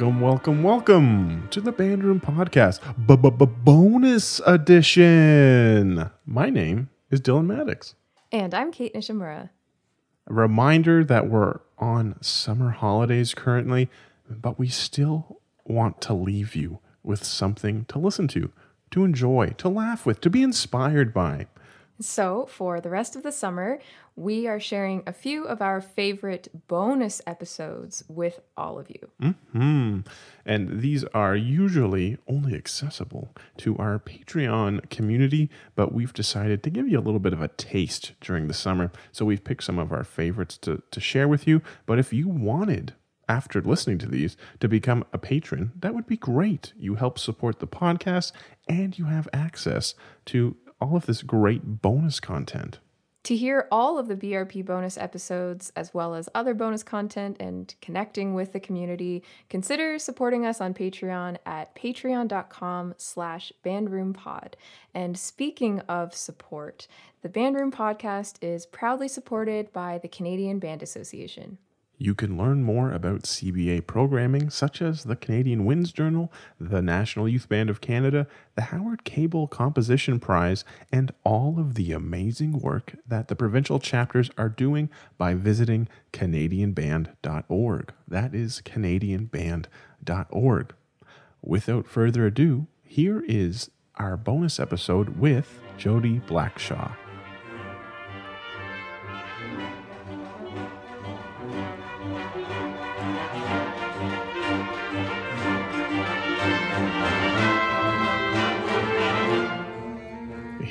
Welcome, welcome, welcome to the Band Room Podcast, bonus edition. My name is Dylan Maddox. And I'm Kate Nishimura. A reminder that we're on summer holidays currently, but we still want to leave you with something to listen to, to enjoy, to laugh with, to be inspired by. So, for the rest of the summer, we are sharing a few of our favorite bonus episodes with all of you. Mm-hmm. And these are usually only accessible to our Patreon community, but we've decided to give you a little bit of a taste during the summer. So, we've picked some of our favorites to, to share with you. But if you wanted after listening to these to become a patron, that would be great. You help support the podcast and you have access to all of this great bonus content. To hear all of the BRP bonus episodes, as well as other bonus content and connecting with the community, consider supporting us on Patreon at patreon.com slash bandroompod. And speaking of support, the Bandroom podcast is proudly supported by the Canadian Band Association. You can learn more about CBA programming, such as the Canadian Winds Journal, the National Youth Band of Canada, the Howard Cable Composition Prize, and all of the amazing work that the provincial chapters are doing by visiting CanadianBand.org. That is CanadianBand.org. Without further ado, here is our bonus episode with Jody Blackshaw.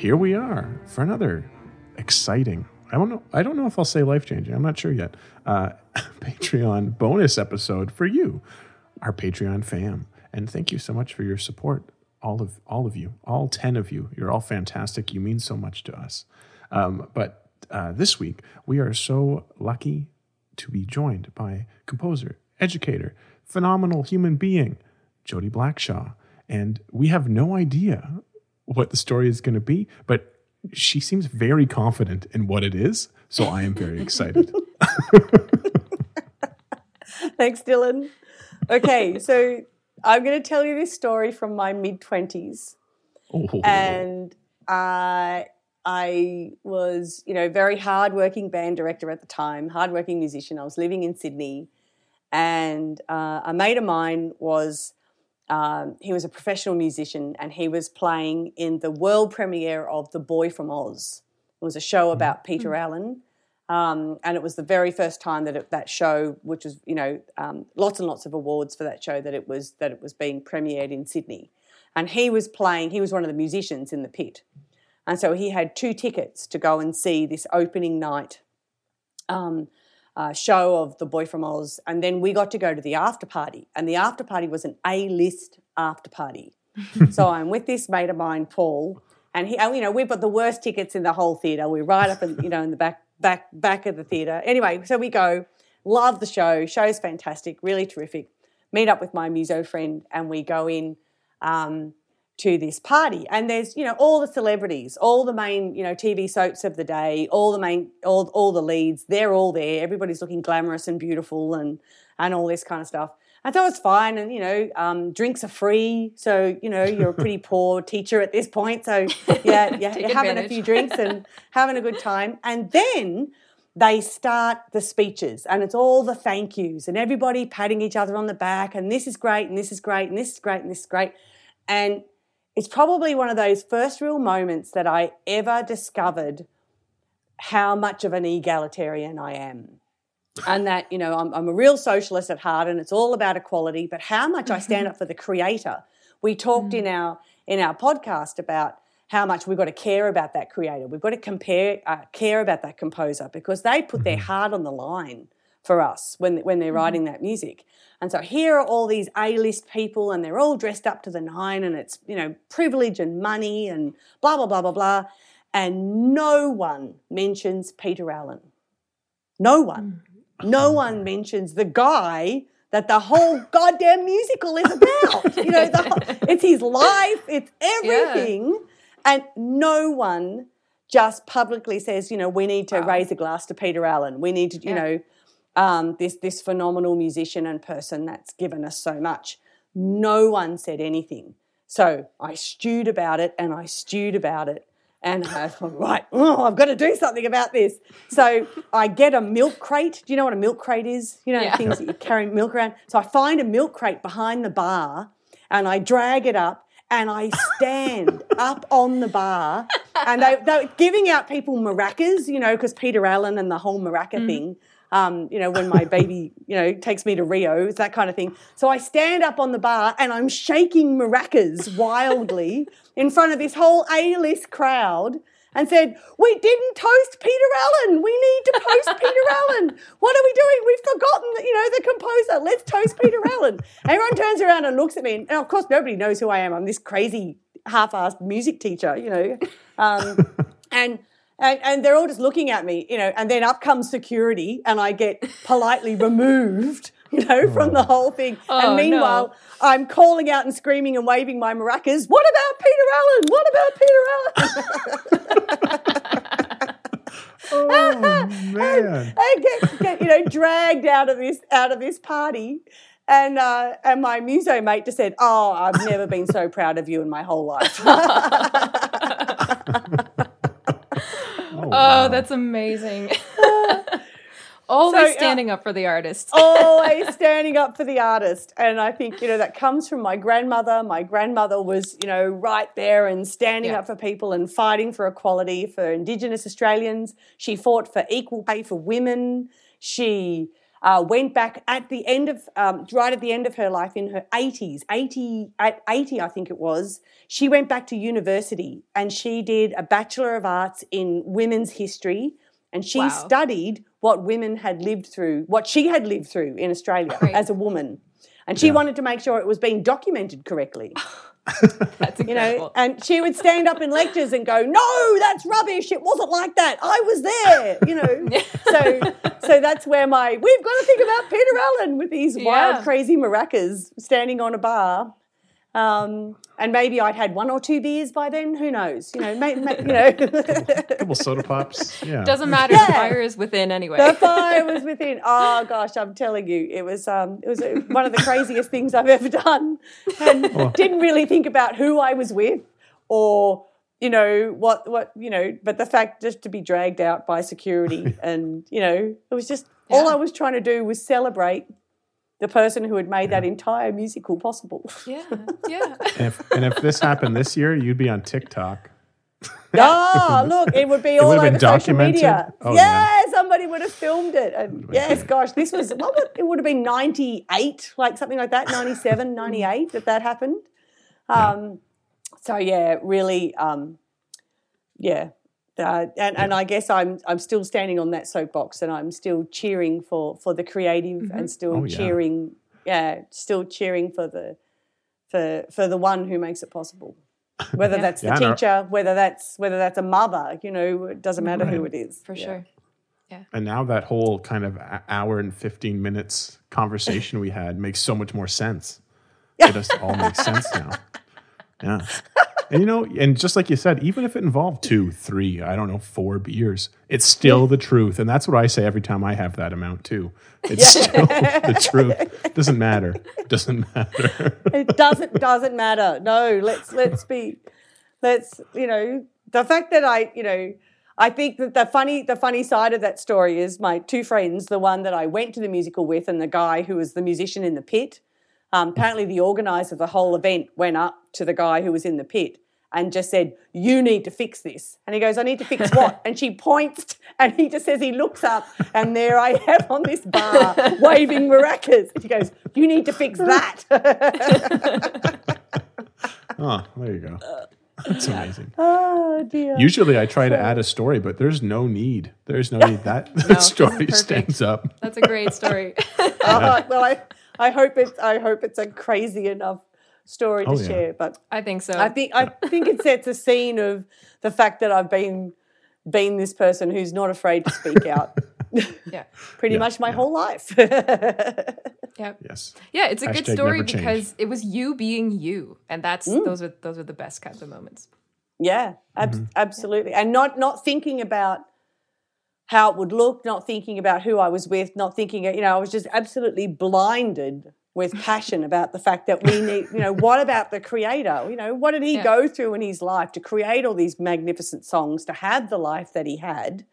Here we are for another exciting. I don't know. I don't know if I'll say life changing. I'm not sure yet. Uh, Patreon bonus episode for you, our Patreon fam, and thank you so much for your support. All of all of you, all ten of you, you're all fantastic. You mean so much to us. Um, but uh, this week we are so lucky to be joined by composer, educator, phenomenal human being, Jody Blackshaw, and we have no idea what the story is going to be, but she seems very confident in what it is. So I am very excited. Thanks, Dylan. Okay, so I'm going to tell you this story from my mid 20s. Oh. And uh, I was, you know, very hardworking band director at the time, hardworking musician. I was living in Sydney. And uh, a mate of mine was um, he was a professional musician and he was playing in the world premiere of The Boy from Oz. It was a show mm-hmm. about Peter mm-hmm. Allen. Um, and it was the very first time that it, that show, which was you know um, lots and lots of awards for that show, that it was that it was being premiered in Sydney, and he was playing. He was one of the musicians in the pit, and so he had two tickets to go and see this opening night um, uh, show of The Boy from Oz, and then we got to go to the after party, and the after party was an A-list after party. so I'm with this mate of mine, Paul, and he, you know, we've got the worst tickets in the whole theatre. We're right up, in, you know, in the back, back, back of the theatre. Anyway, so we go, love the show. Show's fantastic, really terrific. Meet up with my muso friend, and we go in. Um, to this party. And there's you know all the celebrities all the main you know tv soaps of the day all the main all, all the leads they're all there. Everybody's looking glamorous and beautiful and and all this kind of stuff. And so it's fine and you know um, drinks are free. So you know you're a pretty poor teacher at this point. So yeah, yeah you're having a few drinks and having a good time. And then they start the speeches and it's all the thank yous and everybody patting each other on the back and this is great and this is great and this is great and this is great. And it's probably one of those first real moments that I ever discovered how much of an egalitarian I am. And that, you know, I'm, I'm a real socialist at heart and it's all about equality, but how much I stand up for the creator. We talked in our in our podcast about how much we've got to care about that creator. We've got to compare, uh, care about that composer because they put their mm-hmm. heart on the line for us when, when they're mm-hmm. writing that music. And so here are all these A-list people and they're all dressed up to the nine and it's, you know, privilege and money and blah, blah, blah, blah, blah. And no one mentions Peter Allen. No one. Mm. No one mentions the guy that the whole goddamn musical is about. you know, the, it's his life, it's everything. Yeah. And no one just publicly says, you know, we need to wow. raise a glass to Peter Allen. We need to, you yeah. know, um, this this phenomenal musician and person that's given us so much. No one said anything. So I stewed about it and I stewed about it. And I thought, right, oh, I've got to do something about this. So I get a milk crate. Do you know what a milk crate is? You know, Yeah. things that you carry milk around. So I find a milk crate behind the bar and I drag it up and I stand up on the bar. And they, they were giving out people maracas, you know, because Peter Allen and the whole maraca thing. Um, you know, when my baby, you know, takes me to Rio, it's that kind of thing. So I stand up on the bar and I'm shaking maracas wildly in front of this whole A-list crowd and said, "We didn't toast Peter Allen. We need to toast Peter Allen. What are we doing? We've forgotten, you know, the composer. Let's toast Peter Allen." Everyone turns around and looks at me, and of course, nobody knows who I am. I'm this crazy half-assed music teacher, you know, um, and. And, and they're all just looking at me, you know, and then up comes security, and I get politely removed, you know, from the whole thing. Oh, and meanwhile, no. I'm calling out and screaming and waving my maracas. What about Peter Allen? What about Peter Allen? Oh man. I get, get you know dragged out of this out of this party, and uh, and my muso mate just said, "Oh, I've never been so proud of you in my whole life." Oh, Oh, wow. that's amazing. Always So, uh, standing up for the artist. always standing up for the artist. And I think, you know, that comes from my grandmother. My grandmother was, you know, right there and standing Yeah. up for people and fighting for equality for Indigenous Australians. She fought for equal pay for women. She uh, went back at the end of, um, right at the end of her life in her 80s, 80, at 80, I think it was, she went back to university and she did a Bachelor of Arts in Women's History. And she Wow. studied what women had lived through, what she had lived through in Australia Right. as a woman. And she Yeah. wanted to make sure it was being documented correctly, That's you know. And she would stand up in lectures and go, "No, that's rubbish. It wasn't like that. I was there," you know. so, so that's where my we've got to think about Peter Allen with these wild, Yeah. crazy maracas standing on a bar. Um, and maybe I'd had one or two beers by then. Who knows? You know, may, may, you know. couple soda pops. Yeah. Doesn't matter. Yeah. The fire is within anyway. The fire was within. Oh gosh, I'm telling you, it was um, it was uh, one of the craziest things I've ever done, and didn't really think about who I was with, or you know what what you know. But the fact just to be dragged out by security, and you know, it was just all I was trying to do was celebrate the person who had made that entire musical possible. yeah, yeah. And if, and if this happened this year, you'd be on TikTok. Ah, look, it would be all over social media. Oh, yeah, somebody would have filmed it. And yes, great. gosh, this was, what would, it would have been 98, like something like that, 97, 98 that that happened. Um, So, yeah, really, um, yeah. Uh, and, and I guess I'm I'm still standing on that soapbox, and I'm still cheering for for the creative, and still Oh, yeah. cheering, yeah, still cheering for the for for the one who makes it possible. Whether Yeah. that's the Yeah, teacher, whether that's whether that's a mother, you know, it doesn't matter who it is. For sure. Yeah. And now that whole kind of hour and 15 minutes conversation we had makes so much more sense. It just all makes sense now. Yeah. And you know, and just like you said, even if it involved two, three, I don't know, four beers, it's still the truth. And that's what I say every time I have that amount too. It's still the truth. Doesn't matter. Doesn't matter. it doesn't doesn't matter. No, let's let's be let's you know the fact that I you know I think that the funny the funny side of that story is my two friends, the one that I went to the musical with, and the guy who was the musician in the pit. Um, apparently, the organizer of the whole event went up to the guy who was in the pit and just said, "You need to fix this." And he goes, "I need to fix what?" and she points, and he just says he looks up, and there I am on this bar waving maracas. And she goes, "You need to fix that." Oh, there you go. That's amazing. oh dear. Usually I try to add a story, but there's no need. There's no need. That this is story stands up. That's a great story. Uh, well, I, I hope it's I hope it's a crazy enough story to Oh, yeah. share. But I think so. I think I think it sets a scene of the fact that I've been been this person who's not afraid to speak out yeah. pretty Yeah, much my yeah. whole life. Yeah. Yes. Yeah, it's a good story because it was you being you. And that's mm. those are those are the best kinds of moments. yeah, ab- absolutely, and not not thinking about how it would look, not thinking about who I was with, not thinking, you know, I was just absolutely blinded with passion about the fact that we need, you know, what about the creator? You know, what did he yeah. go through in his life to create all these magnificent songs, to have the life that he had?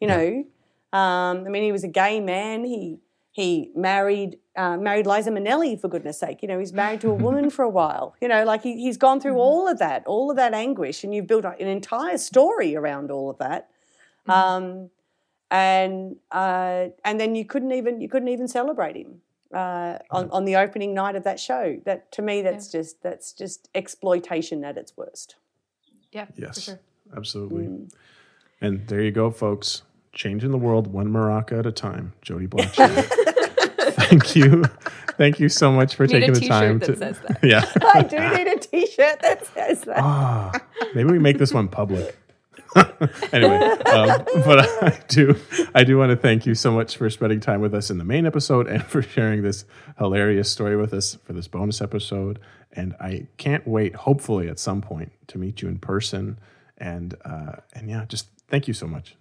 You know, um, I mean, he was a gay man. He he married uh, married Liza Minnelli for goodness sake. You know, he's married to a woman for a while. You know, like he, he's gone through mm-hmm. all of that, all of that anguish, and you've built an entire story around all of that. Mm-hmm. Um, and uh, and then you couldn't even you couldn't even celebrate him uh, on, on the opening night of that show. That to me, that's yeah. just that's just exploitation at its worst. Yeah. Yes. Sure. Absolutely. Mm. And there you go, folks. Changing the world one maraca at a time. Jody Blackshaw. Thank you. Thank you so much for taking the time to. Yeah. I do need a T-shirt that says that. Oh, maybe we make this one public. anyway, um, but I do, I do want to thank you so much for spending time with us in the main episode and for sharing this hilarious story with us for this bonus episode. And I can't wait, hopefully, at some point, to meet you in person. And uh, and yeah, just thank you so much.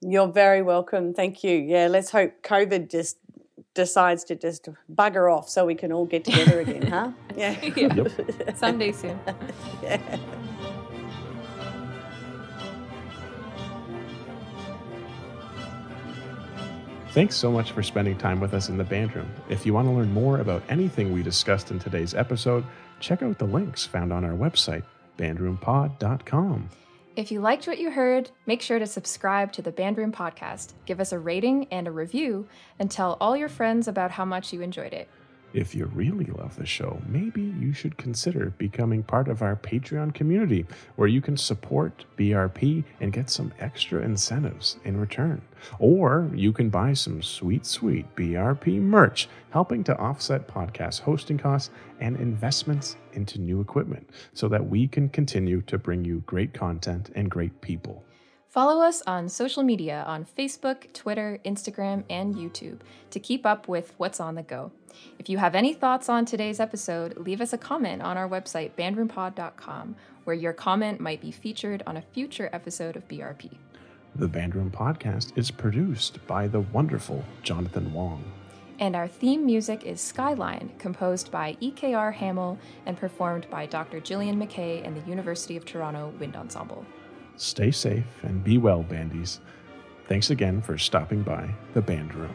You're very welcome. Thank you. Yeah, let's hope COVID just decides to just bugger off so we can all get together again, huh? Yeah. yeah. Yep. Someday soon. yeah. Thanks so much for spending time with us in the band room. If you want to learn more about anything we discussed in today's episode, check out the links found on our website, bandroompod.com. If you liked what you heard, make sure to subscribe to the Bandroom podcast, give us a rating and a review, and tell all your friends about how much you enjoyed it. If you really love the show, maybe you should consider becoming part of our Patreon community where you can support BRP and get some extra incentives in return. Or you can buy some sweet, sweet BRP merch, helping to offset podcast hosting costs and investments into new equipment so that we can continue to bring you great content and great people. Follow us on social media on Facebook, Twitter, Instagram, and YouTube to keep up with what's on the go. If you have any thoughts on today's episode, leave us a comment on our website, bandroompod.com, where your comment might be featured on a future episode of BRP. The Bandroom Podcast is produced by the wonderful Jonathan Wong. And our theme music is Skyline, composed by EKR Hamill and performed by Dr. Gillian McKay and the University of Toronto Wind Ensemble. Stay safe and be well, Bandies. Thanks again for stopping by the Band Room.